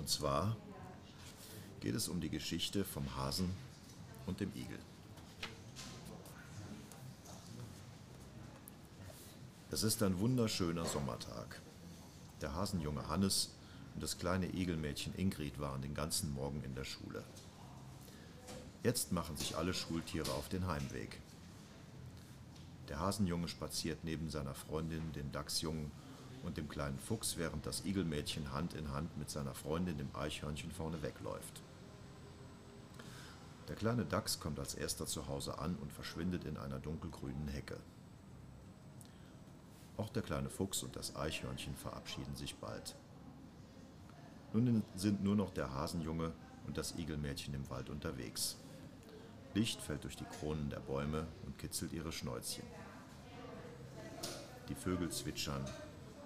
Und zwar geht es um die Geschichte vom Hasen und dem Igel. Es ist ein wunderschöner Sommertag. Der Hasenjunge Hannes und das kleine Igelmädchen Ingrid waren den ganzen Morgen in der Schule. Jetzt machen sich alle Schultiere auf den Heimweg. Der Hasenjunge spaziert neben seiner Freundin, dem Dachsjungen und dem kleinen Fuchs, während das Igelmädchen Hand in Hand mit seiner Freundin, dem Eichhörnchen, vorne wegläuft. Der kleine Dachs kommt als erster zu Hause an und verschwindet in einer dunkelgrünen Hecke. Auch der kleine Fuchs und das Eichhörnchen verabschieden sich bald. Nun sind nur noch der Hasenjunge und das Igelmädchen im Wald unterwegs. Licht fällt durch die Kronen der Bäume und kitzelt ihre Schnäuzchen. Die Vögel zwitschern.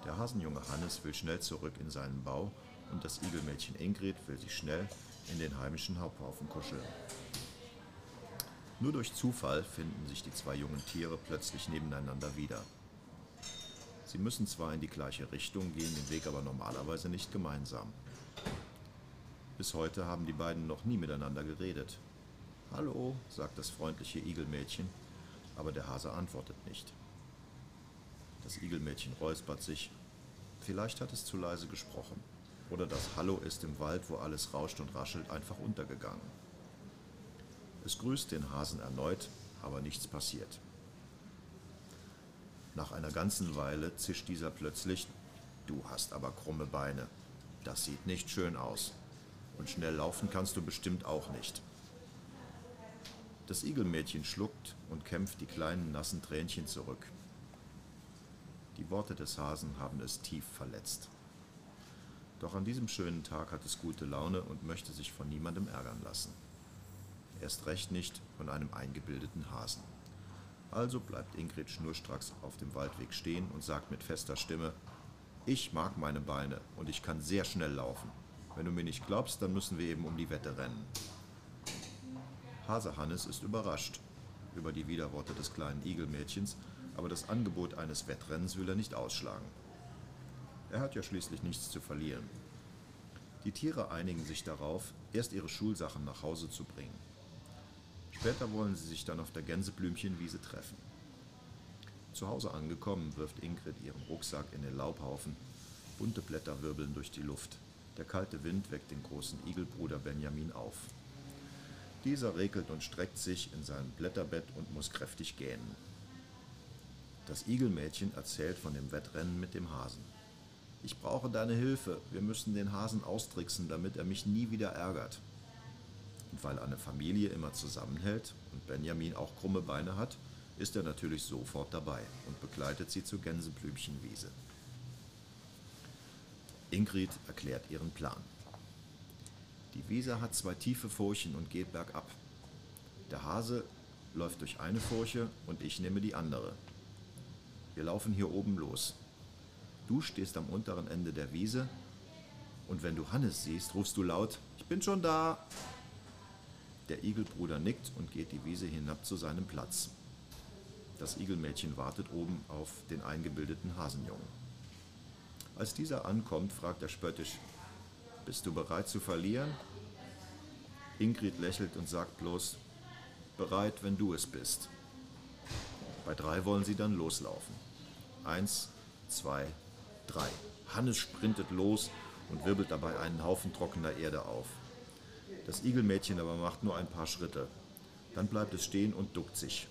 Der Hasenjunge Hannes will schnell zurück in seinen Bau und das Igelmädchen Ingrid will sich schnell in den heimischen Haupthaufen kuscheln. Nur durch Zufall finden sich die zwei jungen Tiere plötzlich nebeneinander wieder. Sie müssen zwar in die gleiche Richtung gehen, den Weg aber normalerweise nicht gemeinsam. Bis heute haben die beiden noch nie miteinander geredet. Hallo, sagt das freundliche Igelmädchen, aber der Hase antwortet nicht. Das Igelmädchen räuspert sich. Vielleicht hat es zu leise gesprochen. Oder das Hallo ist im Wald, wo alles rauscht und raschelt, einfach untergegangen. Es grüßt den Hasen erneut, aber nichts passiert. Nach einer ganzen Weile zischt dieser plötzlich, du hast aber krumme Beine. Das sieht nicht schön aus. Und schnell laufen kannst du bestimmt auch nicht. Das Igelmädchen schluckt und kämpft die kleinen nassen Tränchen zurück. Die Worte des Hasen haben es tief verletzt. Doch an diesem schönen Tag hat es gute Laune und möchte sich von niemandem ärgern lassen. Erst recht nicht von einem eingebildeten Hasen. Also bleibt Ingrid schnurstracks auf dem Waldweg stehen und sagt mit fester Stimme, ich mag meine Beine und ich kann sehr schnell laufen. Wenn du mir nicht glaubst, dann müssen wir eben um die Wette rennen. Hase Hannes ist überrascht über die Widerworte des kleinen Igelmädchens, aber das Angebot eines Wettrennens will er nicht ausschlagen. Er hat ja schließlich nichts zu verlieren. Die Tiere einigen sich darauf, erst ihre Schulsachen nach Hause zu bringen. Später wollen sie sich dann auf der Gänseblümchenwiese treffen. Zu Hause angekommen, wirft Ingrid ihren Rucksack in den Laubhaufen. Bunte Blätter wirbeln durch die Luft. Der kalte Wind weckt den großen Igelbruder Benjamin auf. Dieser regelt und streckt sich in seinem Blätterbett und muss kräftig gähnen. Das Igelmädchen erzählt von dem Wettrennen mit dem Hasen. Ich brauche deine Hilfe. Wir müssen den Hasen austricksen, damit er mich nie wieder ärgert. Und weil eine Familie immer zusammenhält und Benjamin auch krumme Beine hat, ist er natürlich sofort dabei und begleitet sie zur Gänseblümchenwiese. Ingrid erklärt ihren Plan. Die Wiese hat zwei tiefe Furchen und geht bergab. Der Hase läuft durch eine Furche und ich nehme die andere. Wir laufen hier oben los. Du stehst am unteren Ende der Wiese und wenn du Hannes siehst, rufst du laut, ich bin schon da. Der Igelbruder nickt und geht die Wiese hinab zu seinem Platz. Das Igelmädchen wartet oben auf den eingebildeten Hasenjungen. Als dieser ankommt, fragt er spöttisch, bist du bereit zu verlieren? Ingrid lächelt und sagt bloß, bereit, wenn du es bist. Bei drei wollen sie dann loslaufen. Eins, zwei, drei. Hannes sprintet los und wirbelt dabei einen Haufen trockener Erde auf. Das Igelmädchen aber macht nur ein paar Schritte. Dann bleibt es stehen und duckt sich.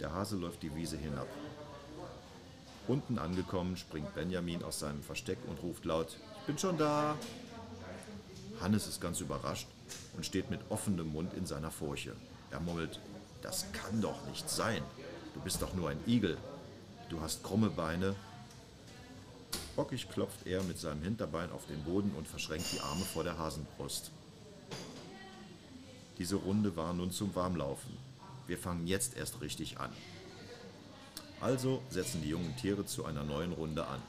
Der Hase läuft die Wiese hinab. Unten angekommen springt Benjamin aus seinem Versteck und ruft laut, ich bin schon da. Hannes ist ganz überrascht und steht mit offenem Mund in seiner Furche. Er murmelt, das kann doch nicht sein. Du bist doch nur ein Igel. Du hast krumme Beine. Bockig klopft er mit seinem Hinterbein auf den Boden und verschränkt die Arme vor der Hasenbrust. Diese Runde war nun zum Warmlaufen. Wir fangen jetzt erst richtig an. Also setzen die jungen Tiere zu einer neuen Runde an.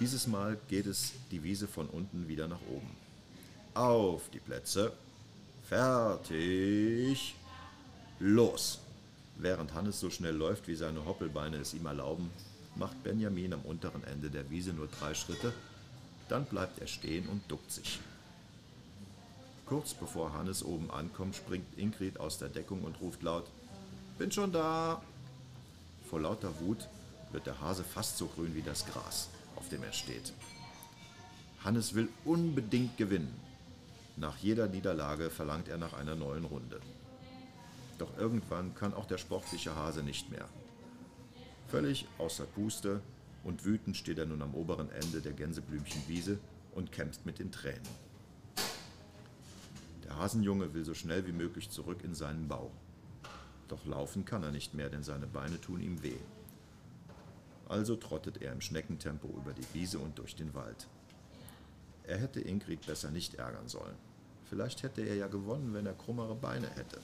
Dieses Mal geht es die Wiese von unten wieder nach oben. Auf die Plätze. Fertig. Los. Während Hannes so schnell läuft, wie seine Hoppelbeine es ihm erlauben, macht Benjamin am unteren Ende der Wiese nur drei Schritte Dann bleibt er stehen und duckt sich. Kurz bevor Hannes oben ankommt, springt Ingrid aus der Deckung und ruft laut, Bin schon da! Vor lauter Wut wird der Hase fast so grün wie das Gras, auf dem er steht. Hannes will unbedingt gewinnen. Nach jeder Niederlage verlangt er nach einer neuen Runde. Doch irgendwann kann auch der sportliche Hase nicht mehr. Völlig außer Puste und wütend steht er nun am oberen Ende der Gänseblümchenwiese und kämpft mit den Tränen. Der Hasenjunge will so schnell wie möglich zurück in seinen Bau. Doch laufen kann er nicht mehr, denn seine Beine tun ihm weh. Also trottet er im Schneckentempo über die Wiese und durch den Wald. Er hätte Ingrid besser nicht ärgern sollen. Vielleicht hätte er ja gewonnen, wenn er krummere Beine hätte.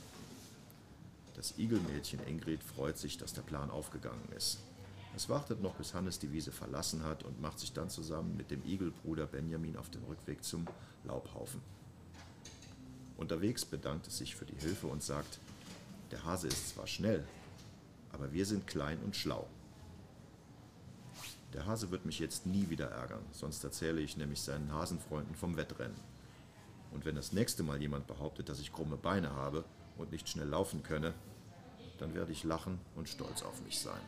Das Igelmädchen Ingrid freut sich, dass der Plan aufgegangen ist. Es wartet noch, bis Hannes die Wiese verlassen hat und macht sich dann zusammen mit dem Igelbruder Benjamin auf den Rückweg zum Laubhaufen. Unterwegs bedankt es sich für die Hilfe und sagt, der Hase ist zwar schnell, aber wir sind klein und schlau. Der Hase wird mich jetzt nie wieder ärgern, sonst erzähle ich nämlich seinen Hasenfreunden vom Wettrennen. Und wenn das nächste Mal jemand behauptet, dass ich krumme Beine habe und nicht schnell laufen könne, dann werde ich lachen und stolz auf mich sein.